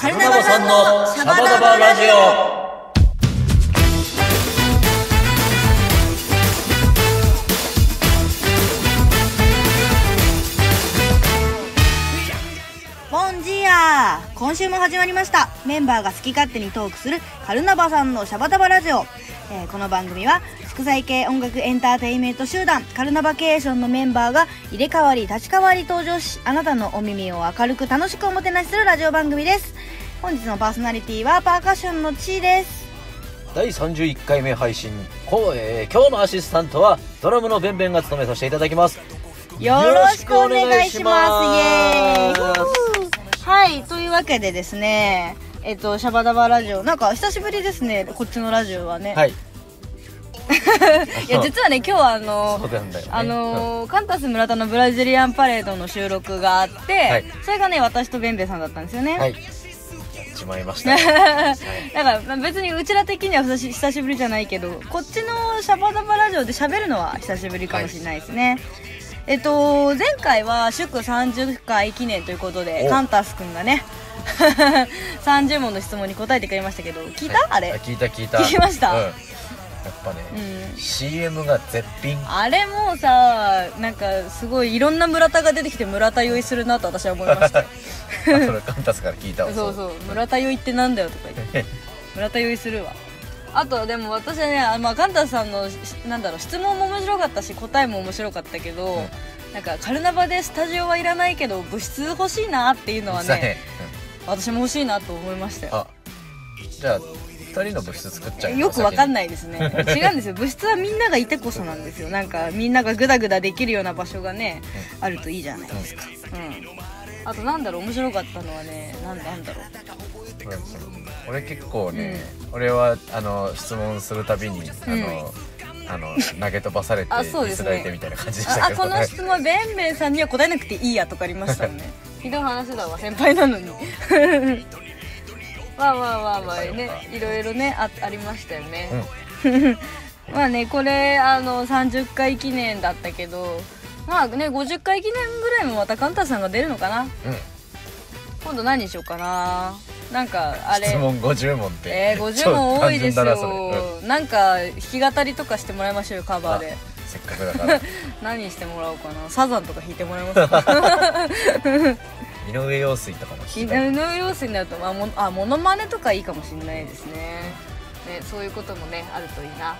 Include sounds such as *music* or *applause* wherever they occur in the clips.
カルナバさんのシャバダバラジオ。ボンジア今週も始まりました。メンバーが好き勝手にトークするカルナバさんのシャバダバラジオ、えーこの番組は祝祭系音楽エンターテインメント集団カルナバケーションのメンバーが入れ替わり立ち替わり登場しあなたのお耳を明るく楽しくおもてなしするラジオ番組です。本日のパーソナリティはパーカッションのチーです。第31回目配信こう、えー今日のアシスタントはドラムのベンベンが務めさせていただきます。よろしくお願いします。イエーイよろしくお願いします。はい。というわけでですねえっとシャバダバラジオ。なんか久しぶりですねこっちのラジオはね、はい。*laughs* いや実はね今日はあのそうなんだよね。あのーカンタス村田のブラジリアンパレードの収録があって、はい。それがね私とベンベンさんだったんですよね、はい。やっちまいました、は *laughs* いだからまあ別にうちら的には久し久しぶりじゃないけどこっちのシャバダバラジオで喋るのは久しぶりかもしれないですね、えっと前回は祝30回記念ということでお。カンタスくんがね *laughs* 30問の質問に答えてくれましたけど聞いた、あれ？聞いた聞いた。聞きました？うん、やっぱね、うん。CM が絶品。あれもうさなんかすごいいろんな村田が出てきて村田酔いするなと私は思いました *laughs* あそれカンタスから聞いたわ。そうそう。村田酔いってなんだよとか言って。*laughs* 村田酔いするわ。あとでも私はねあまあカンタさんのしなんだろう質問も面白かったし答えも面白かったけど、うん。なんかカルナバでスタジオはいらないけど部室欲しいなっていうのはさね私も欲しいなと思いましたよ。あじゃあ2人の部室作っちゃうよくわかんいないですね。違うんですよ。部室はみんながいてこそなんですよ。なんかみんながグダグダできるような場所がね、あるといいじゃないですか。うん。あとなんだろう？面白かったのはねなんなんだろう？俺結構ね、俺はあの質問するたびにあの、あの投げ飛ばされてあそうですみたいな感じでしたああけどこの質問ベンベンさんには答えなくていいやとかありましたよねひどい話だわ先輩なのに。*laughs* まあまあまあまあねいろいろねあありましたよね、*laughs* まあねこれあの30回記念だったけどまあね50回記念ぐらいもまたカンタさんが出るのかな。うん。今度何にしようかな。なんかあれ。質問50問って。えー、50問多いです超単純だなそれ。よ、なんか弾き語りとかしてもらいましょうよカバーでせっかくだから。*laughs* 何してもらおうかな。サザンとか弾いてもらえますか？*laughs* 井上陽水とかも聞井きたい。上陽水になるとまあもあモノマネとかいいかもしれないですね。ねそういうこともねあるといいな。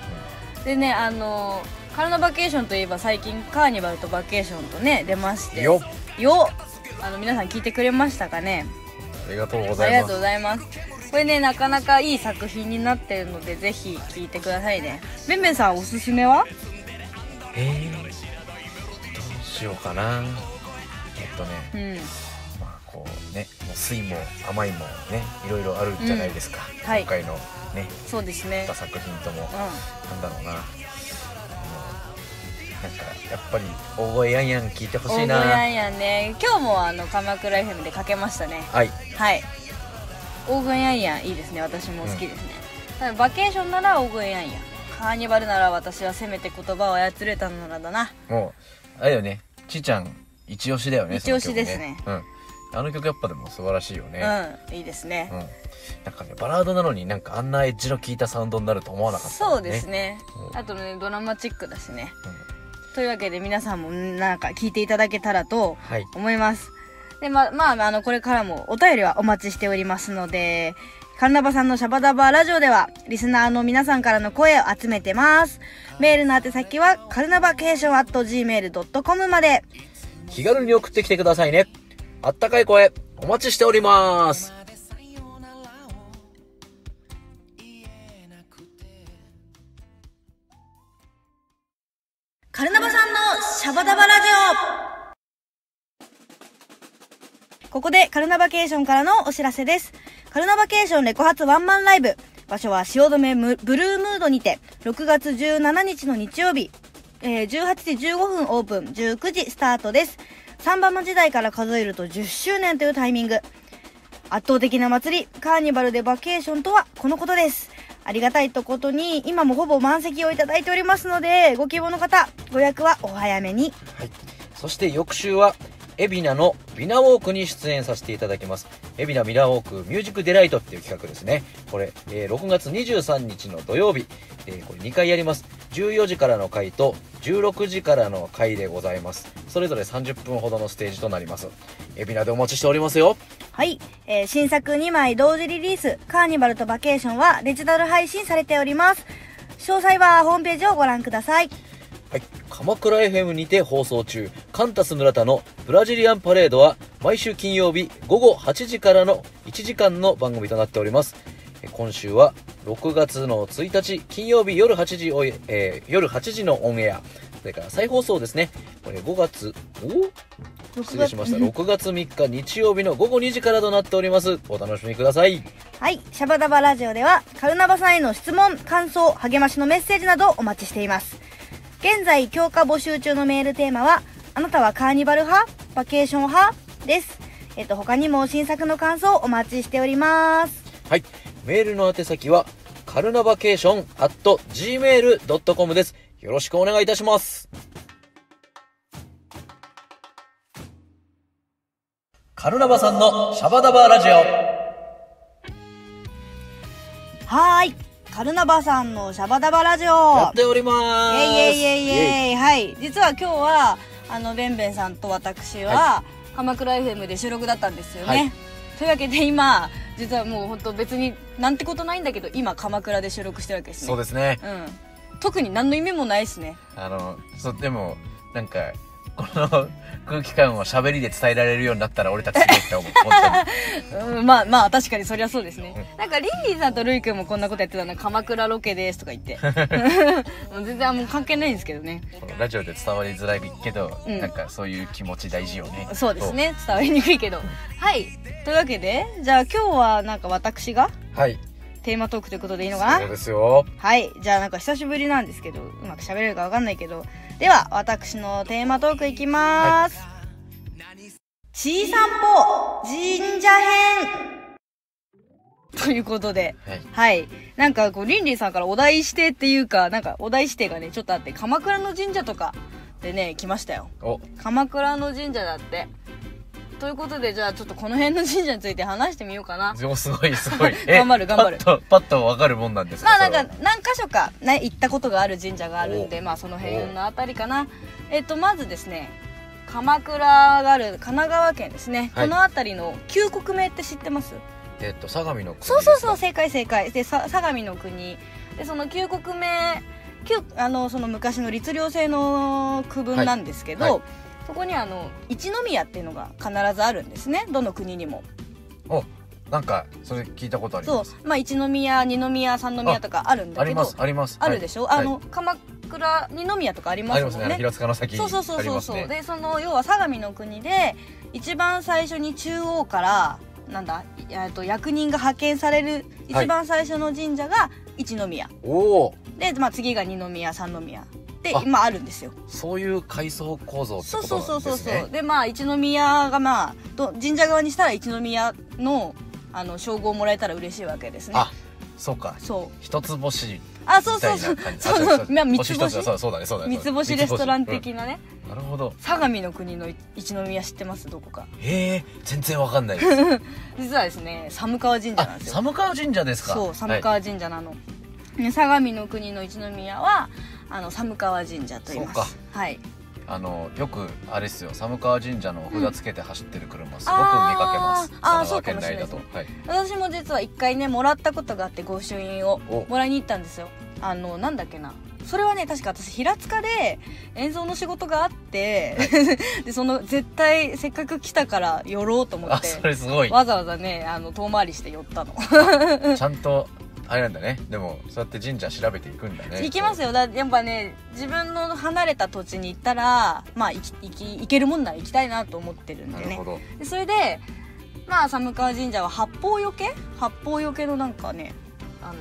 でねあのカルナバケーションといえば最近カーニバルとバケーションとね出まして。よよあの皆さん聞いてくれましたかね？ありがとうごありがとうざいますございます。これねなかなかいい作品になってるのでぜひ聞いてくださいね。べんべんさんおすすめは？えー、どうしようかな。えっとねうん。まあこうねもう酸いも甘いもねいろいろあるじゃないですか、うん。はい。今回のねそうですね。作品とも。うなんだろうな。なんかやっぱり大声やんやん聞いてほん大しいな。声やんやんね。今日もあの鎌倉 FM でかけましたね。はい。はい。大声やんやんいいですね。私も好きですね、ただバケーションなら大声やんやんカーニバルなら私はせめて言葉を操れたのならだな。もうあれよね。ちーちゃん一押しだよね一押しですね。うん。あの曲やっぱでも素晴らしいよね。うんいいですね。うん、なんかねバラードなのになんかあんなエッジの効いたサウンドになると思わなかった、そうですね。うん。あとねドラマチックだしね。うん。というわけで皆さんもなんか聞いていただけたらとはい。思います。でままああのこれからもお便りはお待ちしておりますのでカルナバさんのシャバダバラジオではリスナーの皆さんからの声を集めてます。メールの宛先はカルナバケーション at gmail.com まで。気軽に送ってきてくださいね。あったかい声お待ちしております。カルナバさんのシャバダバラジオ。ここでカルナバケーションからのお知らせです。カルナバケーションレコ発ワンマンライブ。場所は汐留ブルームードにて、6月17日の日曜日、えー18時15分オープン、19時スタートです。3番の時代から数えると10周年というタイミング。圧倒的な祭り、カーニバルでバケーションとはこのことです。ありがたいとことに、今もほぼ満席をいただいておりますので、ご希望の方、ご予約はお早めに。はい、そして翌週は海老名のビナウォークに出演させていただきます海老名ミラーウォークミュージックデライトっていう企画ですね。これ、えー6月23日の土曜日、えーこれ2回やります。14時からの回と16時からの回でございます。それぞれ30分ほどのステージとなります。海老名でお待ちしておりますよ。はい。えー新作2枚同時リリース、カーニバルとバケーションはデジタル配信されております。詳細はホームページをご覧ください。はい。鎌倉 FM にて放送中、カンタス村田のブラジリアンパレードは毎週金曜日午後8時からの1時間の番組となっております。え今週は6月の1日金曜日夜8時おええー夜8時のオンエア。それから再放送ですね。これ5月、お失礼しました。6月3日日曜日の午後2時からとなっております。お楽しみください。はい。シャバダバラジオでは、カルナバさんへの質問、感想、励ましのメッセージなどお待ちしています。現在、強化募集中のメールテーマは、あなたはカーニバル派？バケーション派です。えっと、他にも新作の感想お待ちしております。はい。メールの宛先は、カルナバケーション at gmail.com です。よろしくお願いいたします。カルナバさんのシャバダバラジオ。はーい。カルナバさんのシャバダバラジオ。やっておりまーす。イェイイェイイェイイェイはい。実は今日は、あの、ベンベンさんと私は、は鎌倉 FM で収録だったんですよね。はいというわけで今、実はもう本当別になんてことないんだけど、今鎌倉で収録してるわけですね。そうですね。うん。特に何の意味もないしね。あの、そう、でも、なんか、*laughs* この空気感を喋りで伝えられるようになったら俺たちすごいって思う。本 *laughs* うん、まあまあ確かにそりゃそうですね。なんかリンリーさんとルイ君もこんなことやってたの鎌倉ロケですとか言って。*laughs* もう全然もう関係ないんですけどね。ラジオで伝わりづらいけど、うんなんかそういう気持ち大事よね。そうですね。伝わりにくいけど。はい。というわけで、じゃあ今日はなんか私が。はい。テーマトークということでいいのかそうなですよ。はい。じゃあなんか久しぶりなんですけど、うまく喋れるかわかんないけど。では、私のテーマトークいきまーす。ちい散歩神社編ということで、はい。はい。なんかこう、リンリンさんからお題指定っていうか、なんかお題指定がね、ちょっとあって、鎌倉の神社とかでね、来ましたよ。お、鎌倉の神社だって。ということで、じゃあちょっとこの辺の神社について話してみようかな。でもすごいすごい。頑張る頑張るパッと、パッとわかるもんなんですか？まあなんか何箇所か、ね、行ったことがある神社があるんで、まあその辺のあたりかな。えっと、まずですね、鎌倉がある神奈川県ですね。はいこの辺りの旧国名って知ってます？えっと、相模の国そうそうそう、正解正解。で、さ相模の国。で、その旧国名、旧、あの、その昔の律令制の区分なんですけど、はいはいそこにあの、一宮っていうのが必ずあるんですね。どの国にも。お、なんか、それ聞いたことありそうます。。まあ、一宮、二宮、三宮とかあるんだけど、あります、あります。あるでしょ、はいあの、鎌倉、二宮とかありますもんね。ありますね。平塚の先そうそうそうそうね。でその要は相模の国で一番最初に中央からなんだえっと役人が派遣されるはい一番最初の神社が一宮、おお、で、まあ、次が二宮三宮であ今あるんですよ。そういう階層構造ってそうことそうそうそうなんですね。そう。でまあ一宮がまあど神社側にしたら一宮のあの称号をもらえたら嬉しいわけですね。あ、そうか。そう。一つ星あそうそうそう。そうそう。あまあ三つ星。そうそうだね、そうだね。三つ星レストラン的な。なね、うん。なるほど。相模の国の一宮知ってます？どこか。へえ、全然わかんないです。*laughs* 実はですね寒川神社なんあ、ですよ。寒川神社ですか。そう寒はい川神社なの、ね相模の国の一宮はあの寒川神社と言います。そうはい。あのよくあれですよ。寒川神社のお札つけて走ってる車すごく見かけます、あーあー神奈川県内だと。そうかはい。私も実は一回ねもらったことがあって御朱印をお。もらいに行ったんですよ。あのなんだっけな。それはね確か私平塚で演奏の仕事があって *laughs* でその絶対せっかく来たから寄ろうと思っあてそれすごい。わざわざねあの遠回りして寄ったの。ちゃんとあれなんだね。でもそうやって神社調べていくんだね。行きますよ。だやっぱね自分の離れた土地に行ったらまあ行き行き行けるもんなら行きたいなと思ってるんでね。なるほど。でそれでまあ寒川神社は八方よけ？八方よけのなんかねあの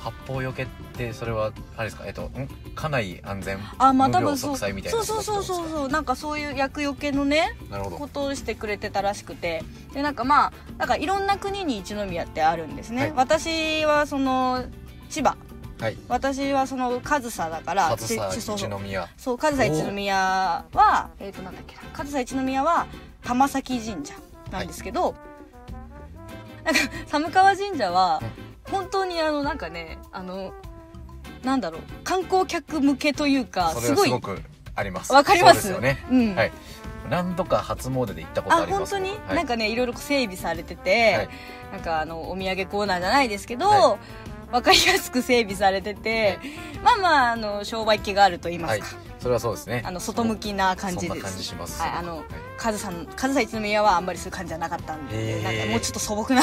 え八方よけってそれはあれですか？えっとん？家内安全あまあ多分そうそうそうそうそううそうなんかそういう厄除けのねなるほど。ことをしてくれてたらしくて。でなんかまあなんかいろんな国に一宮ってあるんですね、はい。私はその千葉。はい。私はその上総だから上総ちそうそう一宮。そう上総一宮はえっ、となんだっけな。上総一宮は玉崎神社なんですけど、なんか寒川神社は本当にあのなんかねあのなんだろう観光客向けというかすごいはすごくあります。わかります？よね。うん、はい。何度か初詣で行ったことああります本当に、はい。なんかねいろいろ整備されてて、はい。なんかあのお土産コーナーじゃないですけど、はわかりやすく整備されてて、まあまああの商売気があると言いますか、はいそれはそうですね。あの外向きな感じです。感じします。はいあのはい。カズさんカズさん一宮はあんまりそういう感じじゃなかったんでなんかもうちょっと素朴な。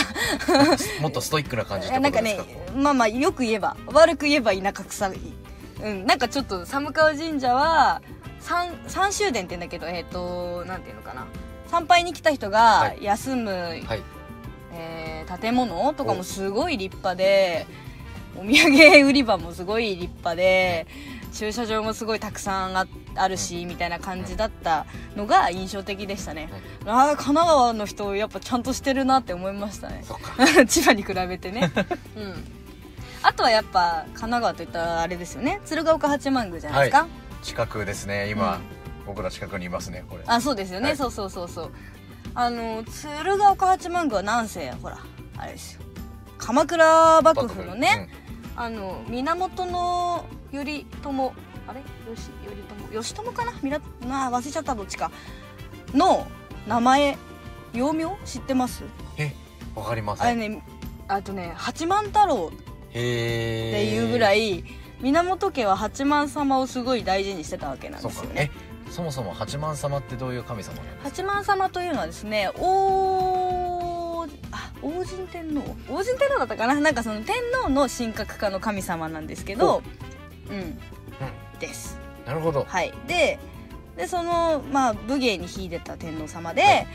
*laughs* もっとストイックな感じってなんかねまあまあよく言えば悪く言えば田舎臭い。うんなんかちょっと寒川神社は三三周殿って言うんだけどえっ、となんていうのかな。参拝に来た人がはい。休む、はい。えー建物とかもすごい立派でお土産売り場もすごい立派で駐車場もすごいたくさんああるし、みたいな感じだったのが印象的でしたね、ああ神奈川の人やっぱちゃんとしてるなって思いましたね。*laughs* 千葉に比べてね。*laughs* うん。あとはやっぱ神奈川といったらあれですよね。鶴岡八幡宮じゃないですか、近くですね。今、うん。僕ら近くにいますねこれ。あそうですよね、はい。そうそうそうそう。あの鶴岡八幡宮はなんせほらあれですよ。鎌倉幕府のね、あの源の頼朝あれ？よし頼朝。義朝かな？みなな忘れちゃったどっちか。の名前幼名？知ってます？うんえわかりません。あれねあとね八幡太郎。っていうぐらい源家は八幡様をすごい大事にしてたわけなんですよね。えそもそも八幡様ってどういう神様なん八幡様というのはですね王あ王神天皇？王神天皇だったかな？なんかその天皇の神格化の神様なんですけどうん。です。なるほど。はい。ででそのまあ武芸に秀でた天皇様で、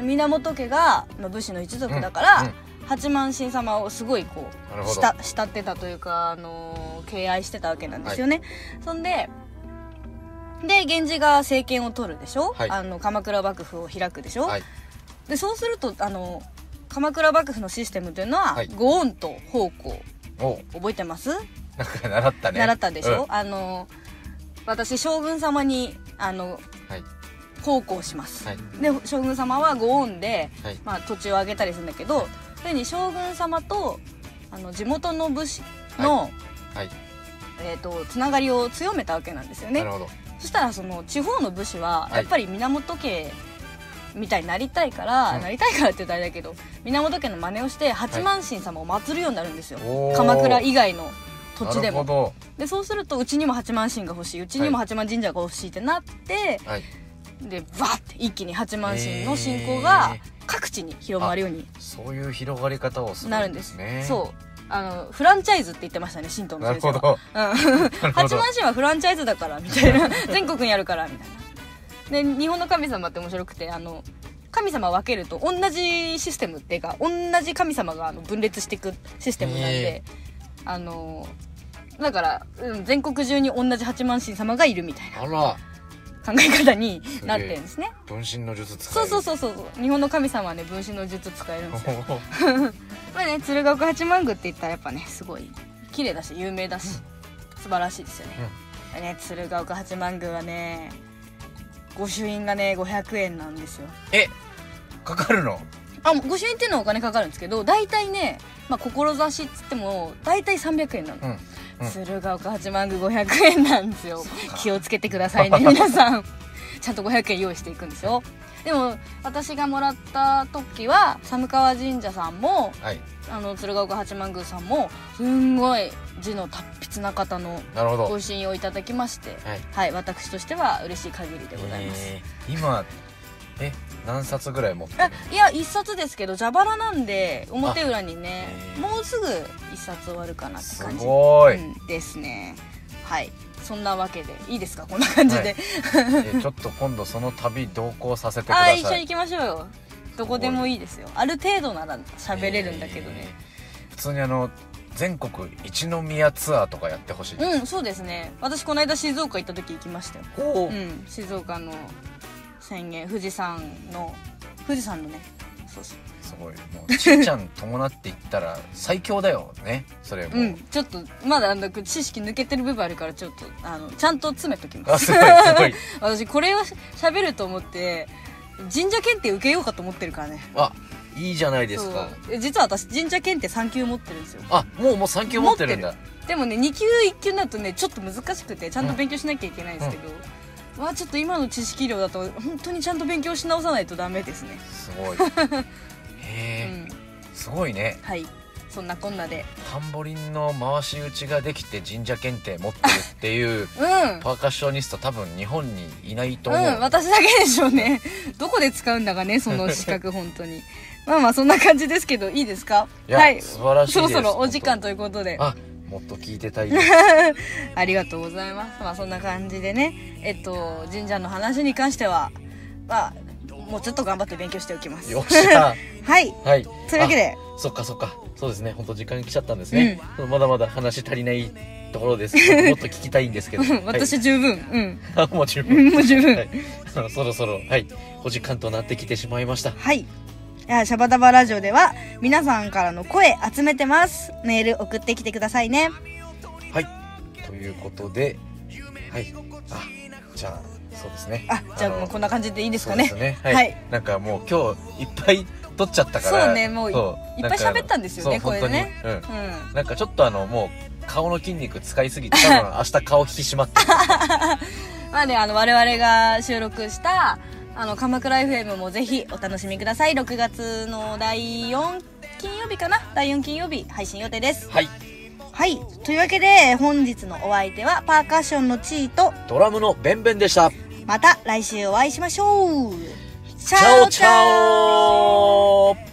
源家が、まあ、武士の一族だから、うんうん八幡神様をすごいこうした慕ってたというか、あのー敬愛してたわけなんですよね、そんでで源氏が政権を取るでしょ、はい。あの鎌倉幕府を開くでしょ、はい。でそうするとあの鎌倉幕府のシステムというのは、はい。ご恩と奉公。お覚えてます、なんか習ったね。習ったでしょ、うん。あの私将軍様にあのはい。奉公します、はい。で将軍様はご恩で、はい。まあ、土地をあげたりするんだけどそれに将軍様とあの地元の武士の、はい。えー、とつながりを強めたわけなんですよね。そしたらその地方の武士ははい。やっぱり源家みたいになりたいから、うん。なりたいからって言うとあれだけど源家の真似をして八幡神様を祀るようになるんですよ、鎌倉以外の土地でも。でそうするとうちにも八幡神が欲しい。うちにも八幡神社が欲しいってなって、はい。でバーって一気に八幡神の信仰が各地に広まるようにそういう広がり方をするんなるんです。ねそう。あのフランチャイズって言ってましたね神道の先生は。うん。八幡神はフランチャイズだからみたいな。*laughs* 全国にあるからみたいな。で日本の神様って面白くてあの神様分けると同じシステムっていうか同じ神様が分裂していくシステムなんであのだから、うん、全国中に同じ八幡神様がいるみたいな考え方になってるんですね。分身の術使そうえる。そうそうそう日本の神様はね分身の術使えるんですよ。*laughs* お *laughs* まあね鶴岡八幡宮って言ったらやっぱねすごい綺麗だし有名だし、素晴らしいですよね,、ね鶴岡八幡宮はね御朱印がね500円なんですよ。えかかるの？あ御朱印っていうのはお金かかるんですけど大体ねまあ志っつっても大体300円なの、うんうん。鶴岡八幡宮500円なんですよ。気をつけてくださいね *laughs* 皆さん。ちゃんと500円用意していくんですよ。でも私がもらった時は寒川神社さんもはい。あの鶴岡八幡宮さんもすんごい字の達筆な方のご支援をいただきましてはい。はい私としては嬉しい限りでございます、えー今え何冊ぐらい持ってあるいや一冊ですけど蛇腹なんで表裏にねあへーもうすぐ一冊終わるかなってす感じごーい、うん、ですね。はい。そんなわけでいいですか？こんな感じで、え *laughs* ちょっと今度その旅同行させてください。あ一緒に行きましょうよ。どこでもいいですよ。ある程度なら喋れるんだけどね、え。ー普通にあの全国一宮ツアーとかやってほしいうんそうですね。私この間静岡行った時行きましたよ。うん静岡の宣言富士山の富士山のね。そうそう。すごい。もうちっちゃん伴っていったら最強だよね。それも。う、うん。ちょっとまだあの知識抜けてる部分あるからちょっとあのちゃんと詰めときます。あすごいすごい。*laughs* 私これをしゃべると思って神社検定受けようかと思ってるからね。あいいじゃないですか。実は私神社検定3級持ってるんですよ。あもうもう3級持ってるんだ。でもね2級1級になるとねちょっと難しくてちゃんと勉強しなきゃいけないんですけど、わあちょっと今の知識量だと本当にちゃんと勉強し直さないとダメですね。すごい。う *laughs* へえ。ん。すごいね。はい。そんなこんなで。タンボリンの回し打ちができて神社検定持ってるっていう *laughs* うん。パーカッショニスト多分日本にいないと思う、うん、私だけでしょうね。*laughs* どこで使うんだかねその資格本当に。まあまあそんな感じですけどいいですか？はい。素晴らしいです。そろそろお時間といいうことで。あもっと聞いてたい *laughs* ありがとうございます。まあそんな感じでね、えっと、神社の話に関しては、まあ、もうちょっと頑張って勉強しておきます。よっしゃ。*laughs* はい。はい。というわけで、あそっかそっか。そうですね。本当時間来ちゃったんですね、まだまだ話足りないところです。*laughs* もっと聞きたいんですけど、うん私十分、はい、あもう十う分。ん。もう十分。はい、そろそろはい。お時間となってきてしまいました。はい。いやシャバダバラジオでは皆さんからの声集めてます。メール送ってきてくださいね。はい。ということではい。あじゃあそうですね。あ、じゃあのもうこんな感じでいいですかね。ね。はい、はい。なんかもう今日いっぱい撮っちゃったからそうねもういっぱい喋ったんですよねなんかこれでね。そうん。うん。なんかちょっとあのもう顔の筋肉使いすぎて多分明日顔引き締まってる。*laughs* まあね、あの、我々が収録した、あの、鎌倉 FM もぜひお楽しみください。6月の第4金曜日かな？第4金曜日配信予定です。はいはい。というわけで、本日のお相手はパーカッションのチーと、ドラムのベンベンでしたまた来週お会いしましょう。チャオチャオ